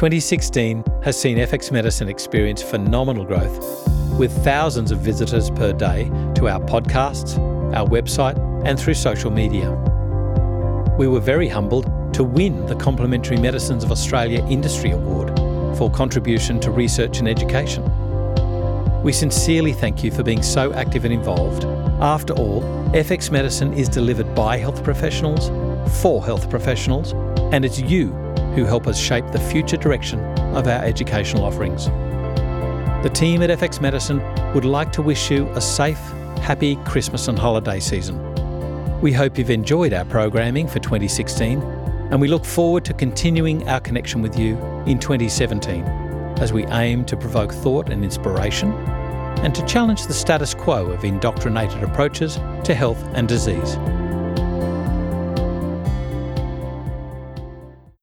2016 has seen FX Medicine experience phenomenal growth, with thousands of visitors per day to our podcasts, our website, and through social media. We were very humbled to win the Complementary Medicines of Australia Industry Award for contribution to research and education. We sincerely thank you for being so active and involved. After all, FX Medicine is delivered by health professionals, for health professionals, and it's you who help us shape the future direction of our educational offerings. The team at FX Medicine would like to wish you a safe, happy Christmas and holiday season. We hope you've enjoyed our programming for 2016 and we look forward to continuing our connection with you in 2017 as we aim to provoke thought and inspiration and to challenge the status quo of indoctrinated approaches to health and disease.